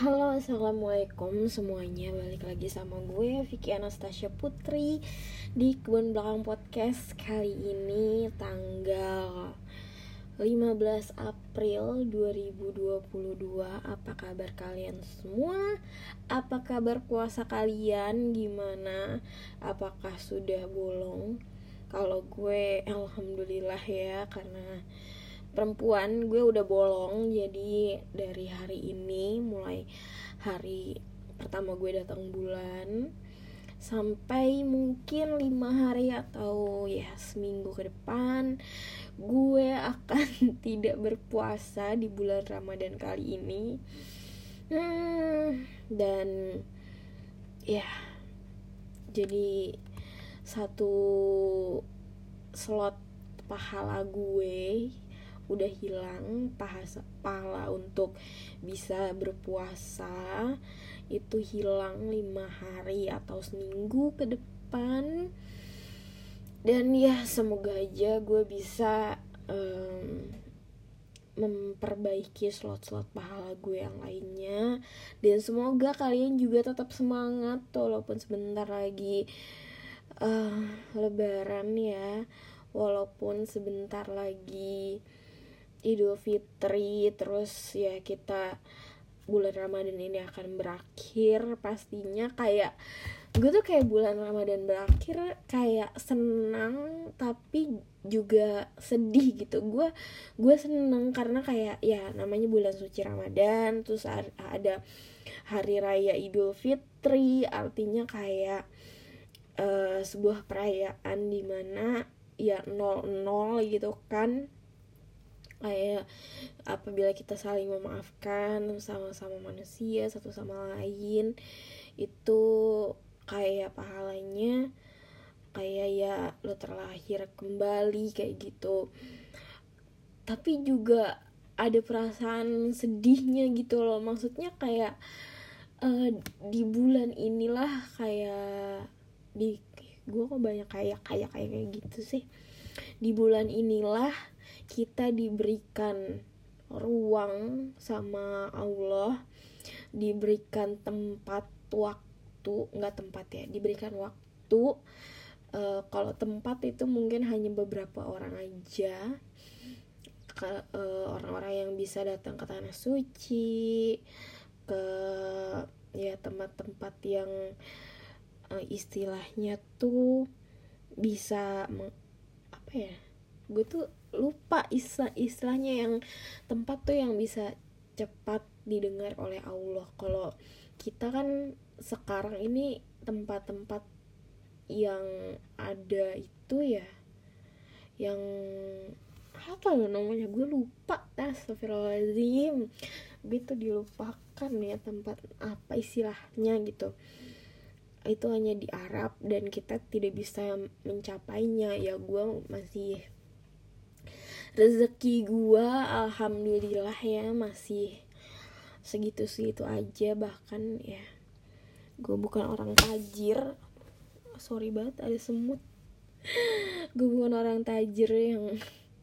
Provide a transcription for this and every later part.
Halo assalamualaikum semuanya Balik lagi sama gue Vicky Anastasia Putri Di Kebun Belakang Podcast Kali ini tanggal 15 April 2022 Apa kabar kalian semua? Apa kabar puasa kalian? Gimana? Apakah sudah bolong? Kalau gue Alhamdulillah ya Karena perempuan gue udah bolong. Jadi dari hari ini mulai hari pertama gue datang bulan sampai mungkin lima hari atau ya seminggu ke depan gue akan tidak berpuasa di bulan Ramadan kali ini. Hmm, dan ya jadi satu slot pahala gue udah hilang pahala, pahala untuk bisa berpuasa itu hilang lima hari atau seminggu ke depan. Dan ya semoga aja gue bisa um, memperbaiki slot-slot pahala gue yang lainnya. Dan semoga kalian juga tetap semangat walaupun sebentar lagi uh, lebaran ya. Walaupun sebentar lagi Idul Fitri terus ya kita bulan Ramadan ini akan berakhir pastinya. Kayak gue tuh kayak bulan Ramadan berakhir kayak senang tapi juga sedih gitu. Gue gue seneng karena kayak ya namanya bulan suci Ramadan terus ada hari raya Idul Fitri artinya kayak uh, sebuah perayaan di mana ya nol nol gitu kan kayak apabila kita saling memaafkan sama-sama manusia satu sama lain itu kayak pahalanya kayak ya lo terlahir kembali kayak gitu. Tapi juga ada perasaan sedihnya gitu loh. Maksudnya kayak uh, di bulan inilah kayak di gue kok banyak kayak kayak kayak gitu sih. Di bulan inilah kita diberikan ruang sama Allah diberikan tempat waktu nggak tempat ya diberikan waktu. Uh, kalau tempat itu mungkin hanya beberapa orang aja. Uh, orang-orang yang bisa datang ke tanah suci ke ya tempat-tempat yang uh, istilahnya tuh bisa apa ya gue tuh lupa istilah istilahnya yang tempat tuh yang bisa cepat didengar oleh Allah. Kalau kita kan sekarang ini tempat-tempat yang ada itu ya yang apa lo namanya gue lupa. Astagfirullahaladzim gitu dilupakan ya tempat apa istilahnya gitu. Itu hanya di Arab dan kita tidak bisa mencapainya. Ya gue masih rezeki gua alhamdulillah ya masih segitu segitu aja. Bahkan ya gue bukan orang tajir. Sorry banget ada semut. Gue bukan orang tajir yang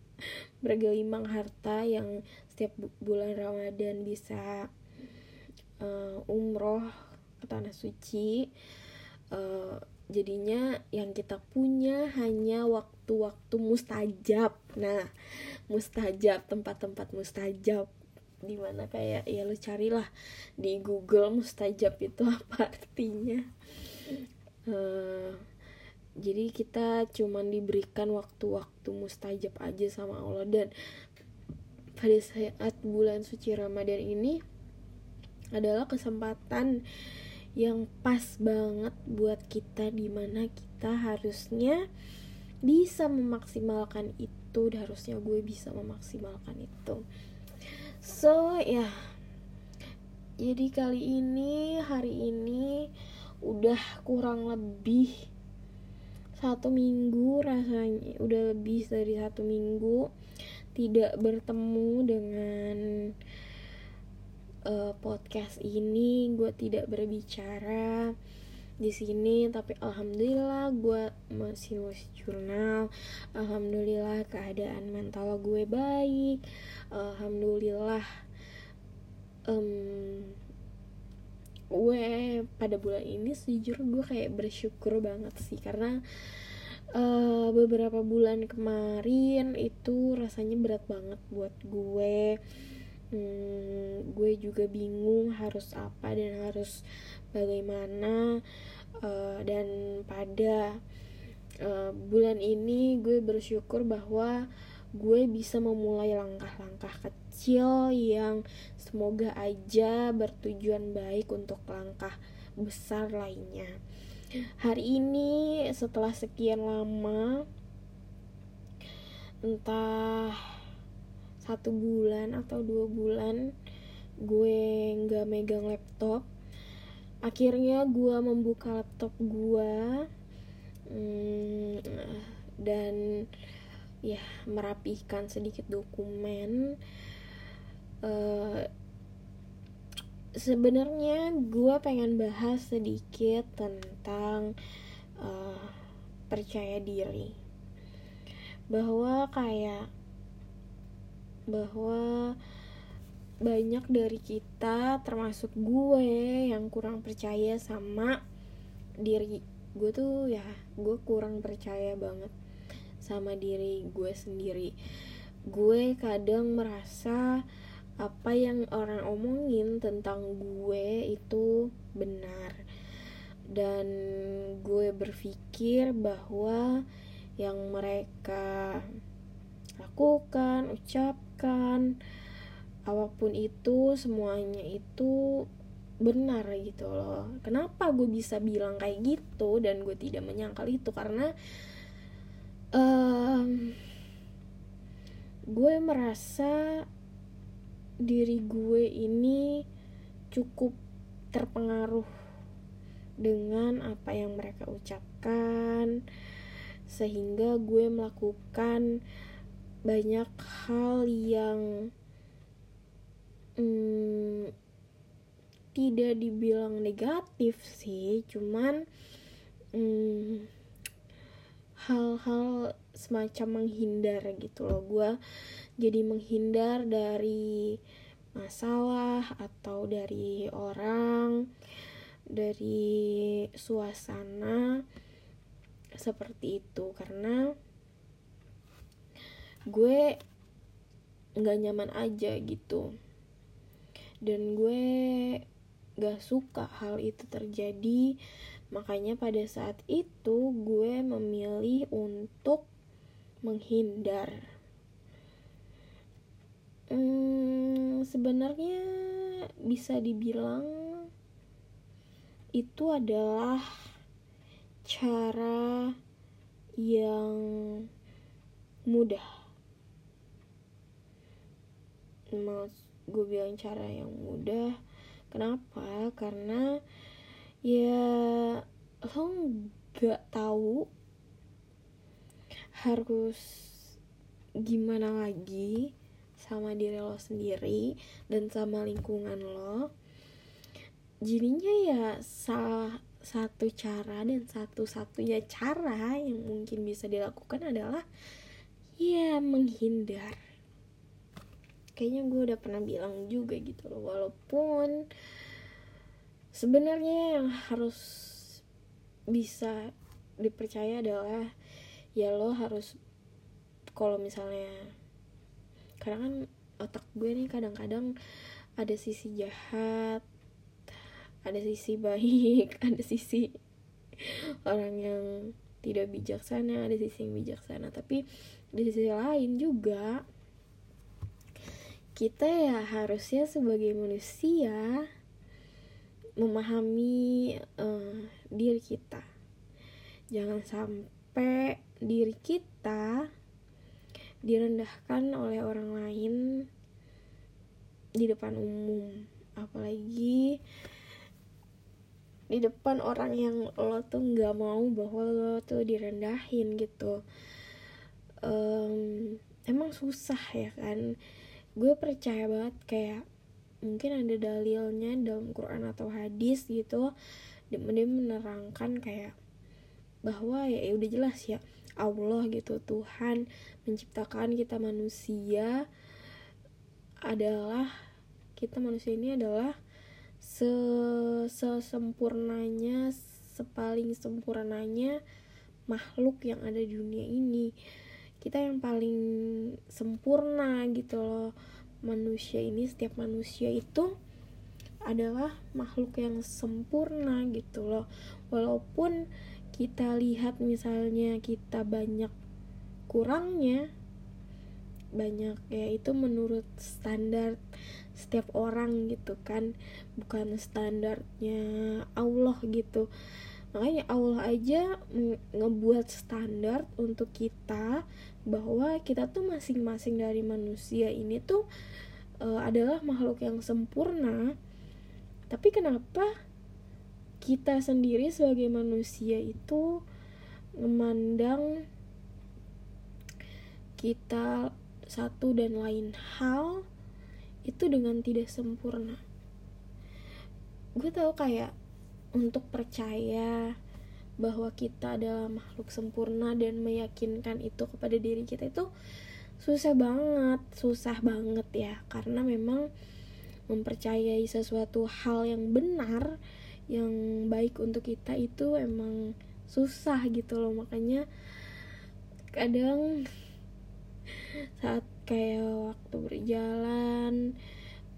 bergelimang harta yang setiap bulan Ramadan bisa uh, umroh ke tanah suci. Uh, jadinya yang kita punya hanya waktu-waktu mustajab. Nah mustajab tempat-tempat mustajab di mana kayak ya lu carilah di Google mustajab itu apa artinya. Uh, jadi kita cuman diberikan waktu-waktu mustajab aja sama Allah. Dan pada saat bulan suci Ramadan ini adalah kesempatan yang pas banget buat kita di mana kita harusnya bisa memaksimalkan itu harusnya gue bisa memaksimalkan itu so ya yeah. jadi kali ini hari ini udah kurang lebih satu minggu rasanya udah lebih dari satu minggu tidak bertemu dengan uh, podcast ini gue tidak berbicara di sini tapi alhamdulillah gue masih nulis jurnal. Alhamdulillah keadaan mental gue baik. Alhamdulillah um, pada bulan ini sejujur gue kayak bersyukur banget sih karena uh, beberapa bulan kemarin itu rasanya berat banget buat gue hmm, gue juga bingung harus apa dan harus bagaimana uh, dan pada uh, bulan ini gue bersyukur bahwa gue bisa memulai langkah-langkah kecil yang semoga aja bertujuan baik untuk langkah besar lainnya. Hari ini setelah sekian lama entah satu bulan atau dua bulan gue nggak megang laptop. Akhirnya gue membuka laptop gue hmm, dan ya merapikan sedikit dokumen. Uh, sebenarnya gue pengen bahas sedikit tentang uh, percaya diri. Bahwa kayak bahwa banyak dari kita termasuk gue yang kurang percaya sama diri gue tuh ya gue kurang percaya banget sama diri gue sendiri. Gue kadang merasa apa yang orang omongin tentang gue itu benar. Dan gue berpikir bahwa yang mereka lakukan, ucapkan, apa pun itu semuanya itu benar gitu loh. Kenapa gue bisa bilang kayak gitu dan gue tidak menyangkal itu karena um, gue merasa diri gue ini cukup terpengaruh dengan apa yang mereka ucapkan sehingga gue melakukan banyak hal yang hmm, tidak dibilang negatif sih cuman hmm, hal-hal semacam menghindar gitu loh. Gue jadi menghindar dari masalah atau dari orang dari suasana seperti itu. Karena gue nggak nyaman aja gitu. Dan gue gak suka hal itu terjadi. Makanya pada saat itu gue memilih untuk menghindar. Hmm, sebenarnya bisa dibilang itu adalah cara yang mudah mau gue bilang cara yang mudah. Kenapa? Karena ya lo nggak tahu harus gimana lagi sama diri lo sendiri dan sama lingkungan lo. Jadinya ya salah satu cara dan satu-satunya cara yang mungkin bisa dilakukan adalah ya menghindar kayaknya gue udah pernah bilang juga gitu loh walaupun sebenarnya yang harus bisa dipercaya adalah ya lo harus kalau misalnya karena kan otak gue nih kadang-kadang ada sisi jahat ada sisi baik ada sisi orang yang tidak bijaksana ada sisi yang bijaksana. Tapi di sisi lain juga kita ya harusnya sebagai manusia memahami uh, diri kita. Jangan sampai diri kita direndahkan oleh orang lain di depan umum. Apalagi di depan orang yang lo tuh nggak mau bahwa lo tuh direndahin gitu. Um, emang susah ya kan gue percaya banget kayak mungkin ada dalilnya dalam Quran atau hadis gitu. Dia menerangkan kayak bahwa ya, ya udah jelas ya Allah gitu Tuhan menciptakan kita manusia adalah kita manusia ini adalah se sesempurnanya sepaling sempurnanya makhluk yang ada di dunia ini kita yang paling sempurna gitu loh. Manusia ini setiap manusia itu adalah makhluk yang sempurna gitu loh. Walaupun kita lihat misalnya kita banyak kurangnya banyak ya itu menurut standar setiap orang gitu kan. Bukan standarnya Allah gitu. Makanya Allah aja ngebuat standar untuk kita bahwa kita tuh masing-masing dari manusia ini tuh uh, adalah makhluk yang sempurna. Tapi kenapa kita sendiri sebagai manusia itu memandang kita satu dan lain hal itu dengan tidak sempurna? Gue tau kayak untuk percaya bahwa kita adalah makhluk sempurna dan meyakinkan itu kepada diri kita itu susah banget, susah banget ya. Karena memang mempercayai sesuatu hal yang benar yang baik untuk kita itu emang susah gitu loh. Makanya kadang saat kayak waktu berjalan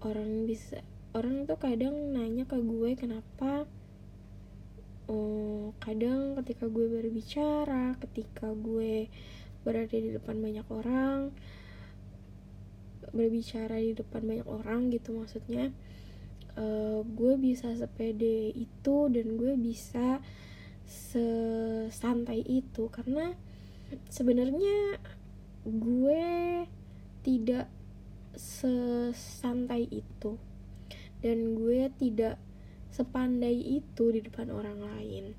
orang bisa orang tuh kadang nanya ke gue kenapa oh, kadang ketika gue berbicara ketika gue berada di depan banyak orang berbicara di depan banyak orang gitu maksudnya uh, gue bisa sepede itu dan gue bisa sesantai itu. Karena sebenarnya gue tidak sesantai itu. Dan gue tidak sepandai itu di depan orang lain.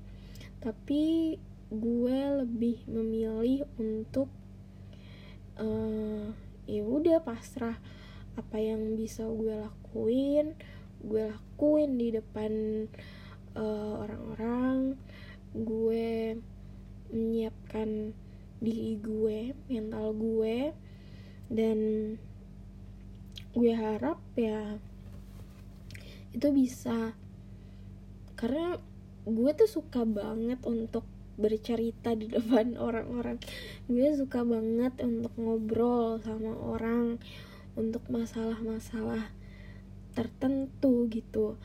Tapi gue lebih memilih untuk uh, ya udah pasrah. Apa yang bisa gue lakuin gue lakuin di depan uh, orang-orang. Gue menyiapkan diri gue mental gue. Dan gue harap ya itu bisa karena gue tuh suka banget untuk bercerita di depan orang-orang. Gue suka banget untuk ngobrol sama orang untuk masalah-masalah tertentu gitu.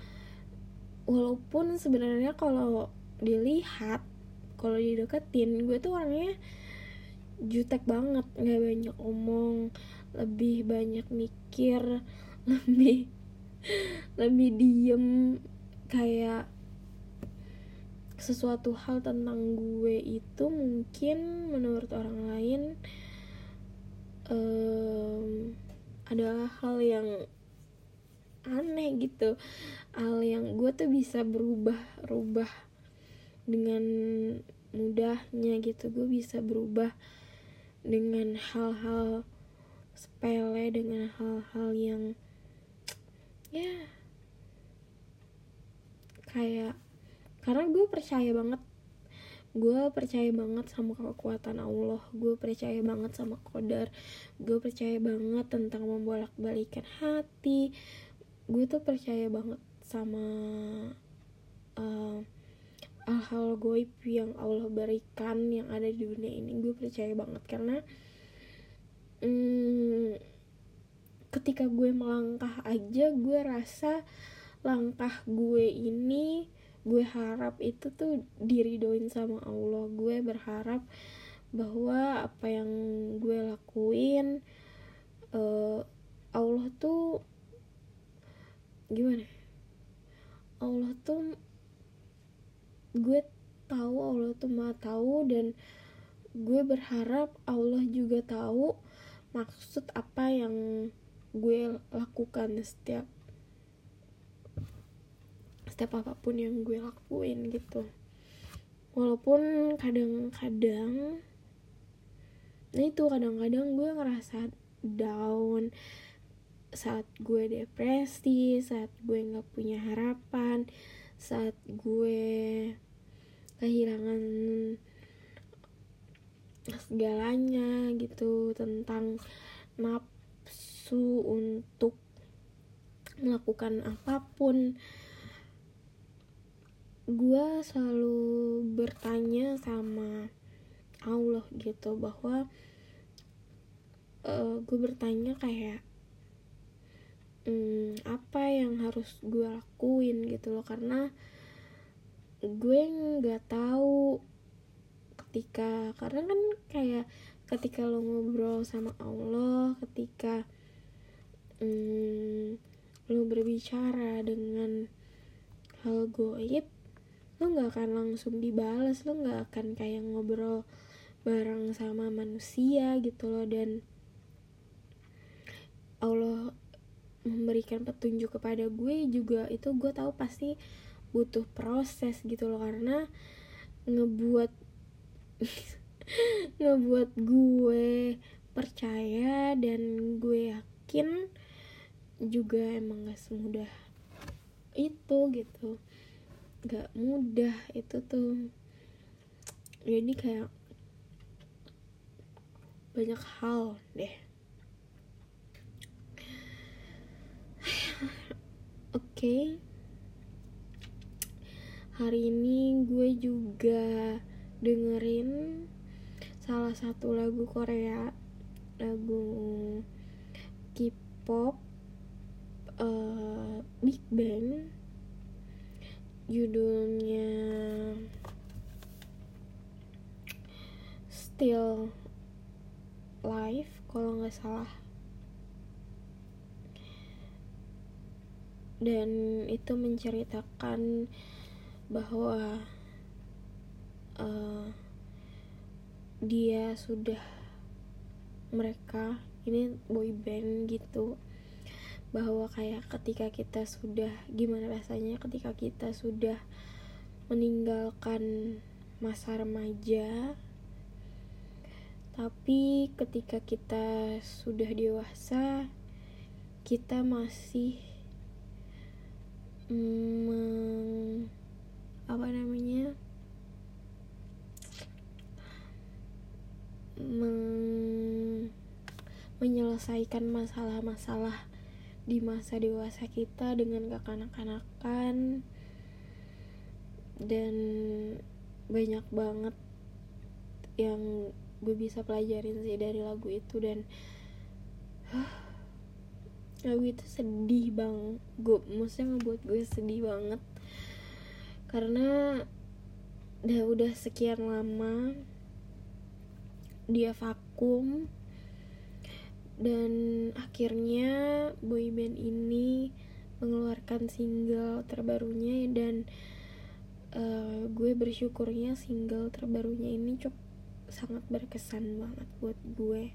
Walaupun sebenarnya kalau dilihat kalau dideketin gue tuh orangnya jutek banget. Nggak banyak omong lebih banyak mikir lebih lebih diem. Kayak sesuatu hal tentang gue itu mungkin menurut orang lain um, adalah hal yang aneh gitu. Hal yang gue tuh bisa berubah rubah dengan mudahnya gitu. Gue bisa berubah dengan hal-hal sepele dengan hal-hal yang ya kayak karena gue percaya banget. Gue percaya banget sama kekuatan Allah. Gue percaya banget sama kodar gue percaya banget tentang membolak balikan hati. Gue tuh percaya banget sama uh, hal-hal goib yang Allah berikan yang ada di dunia ini. Gue percaya banget karena hmm, ketika gue melangkah aja gue rasa langkah gue ini gue harap itu tuh diridoin sama Allah. Gue berharap bahwa apa yang gue lakuin uh, Allah tuh gimana Allah tuh gue tahu Allah tuh mah tahu dan gue berharap Allah juga tahu maksud apa yang gue lakukan setiap setiap apa pun yang gue lakuin gitu. Walaupun kadang-kadang nah itu kadang-kadang gue ngerasa down. Saat gue depresi saat gue nggak punya harapan saat gue kehilangan segalanya gitu tentang nafsu untuk melakukan apa pun gue selalu bertanya sama Allah gitu bahwa uh, eh, gue bertanya kayak hmm, apa yang harus gue lakuin? gitu loh. Karena gue nggak tahu ketika karena kan kayak ketika lo ngobrol sama Allah ketika hmm, lo berbicara dengan hal goib lo nggak akan langsung dibalas lo nggak akan kayak ngobrol bareng sama manusia gitu loh. Dan Allah memberikan petunjuk kepada gue juga itu gue tahu pasti butuh proses gitu loh. Karena ngebuat ngebuat gue percaya dan gue yakin juga emang gak semudah itu gitu gak mudah itu tuh jadi kayak banyak hal deh Oke. Okay. Hari ini gue juga dengerin salah satu lagu Korea, lagu K-pop uh, Big Bang. Judulnya Still Life kalau nggak salah. Dan itu menceritakan bahwa uh, dia sudah mereka ini boy band gitu bahwa kayak ketika kita sudah gimana rasanya ketika kita sudah meninggalkan masa remaja tapi ketika kita sudah dewasa kita masih meng, apa namanya meng, menyelesaikan masalah-masalah di masa dewasa kita dengan kekanak-kanakan dan banyak banget yang gue bisa pelajarin sih dari lagu itu dan huh, lagu itu sedih bang gue maksudnya ngebuat gue sedih banget. Karena udah udah sekian lama dia vakum dan akhirnya boyband ini mengeluarkan single terbarunya dan uh, gue bersyukurnya single terbarunya ini cukup sangat berkesan banget buat gue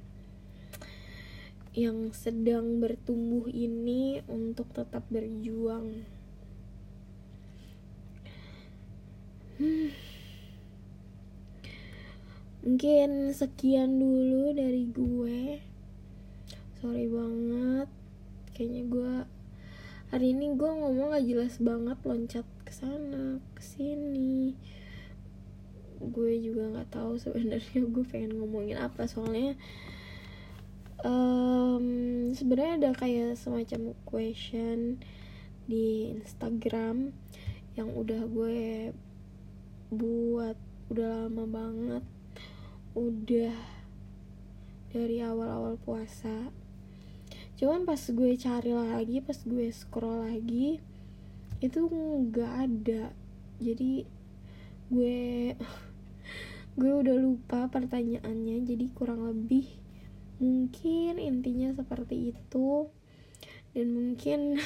yang sedang bertumbuh ini untuk tetap berjuang. Hmm. Mungkin sekian dulu dari gue. Sorry banget. Kayaknya gue hari ini gue ngomong gak jelas banget loncat ke sana, ke sini. Gue juga nggak tahu sebenarnya gue pengen ngomongin apa soalnya um, sebenarnya ada kayak semacam question di Instagram yang udah gue buat udah lama banget udah dari awal-awal puasa cuman pas gue cari lagi pas gue scroll lagi itu nggak ada. Jadi gue gue udah lupa pertanyaannya jadi kurang lebih mungkin intinya seperti itu. Dan mungkin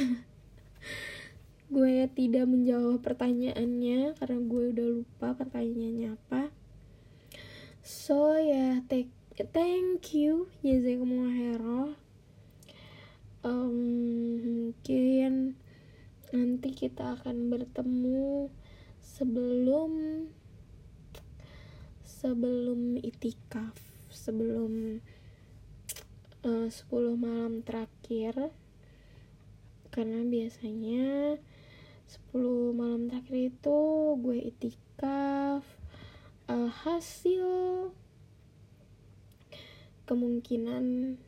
gue tidak menjawab pertanyaannya karena gue udah lupa pertanyaannya apa. So ya yeah, thank you jazakumullah khairan um, mungkin nanti kita akan bertemu sebelum sebelum itikaf sebelum Eh, uh, 10 malam terakhir. Karena biasanya 10 malam terakhir itu gue itikaf uh, hasil kemungkinan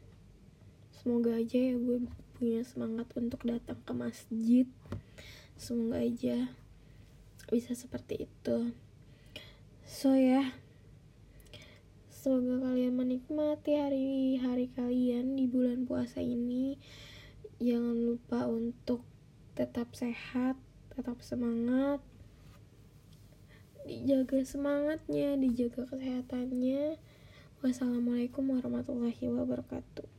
semoga aja ya gue punya semangat untuk datang ke masjid. Semoga aja bisa seperti itu. So ya. Semoga kalian menikmati hari-hari kalian di bulan puasa ini. Jangan lupa untuk tetap sehat tetap semangat. Dijaga semangatnya dijaga kesehatannya. Wassalamualaikum warahmatullahi wabarakatuh